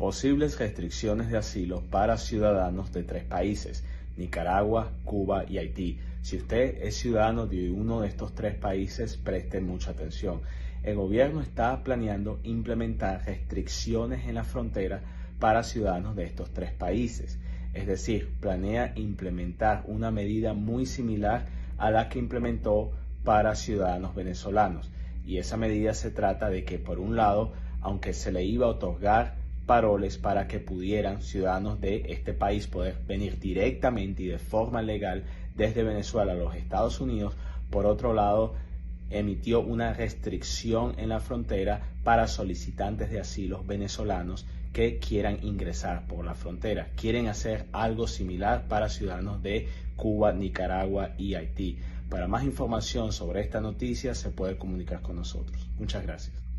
posibles restricciones de asilo para ciudadanos de tres países, Nicaragua, Cuba y Haití. Si usted es ciudadano de uno de estos tres países, preste mucha atención. El gobierno está planeando implementar restricciones en la frontera para ciudadanos de estos tres países. Es decir, planea implementar una medida muy similar a la que implementó para ciudadanos venezolanos. Y esa medida se trata de que, por un lado, aunque se le iba a otorgar paroles para que pudieran ciudadanos de este país poder venir directamente y de forma legal desde Venezuela a los Estados Unidos, por otro lado, emitió una restricción en la frontera para solicitantes de asilo venezolanos que quieran ingresar por la frontera. Quieren hacer algo similar para ciudadanos de Cuba, Nicaragua y Haití. Para más información sobre esta noticia se puede comunicar con nosotros. Muchas gracias.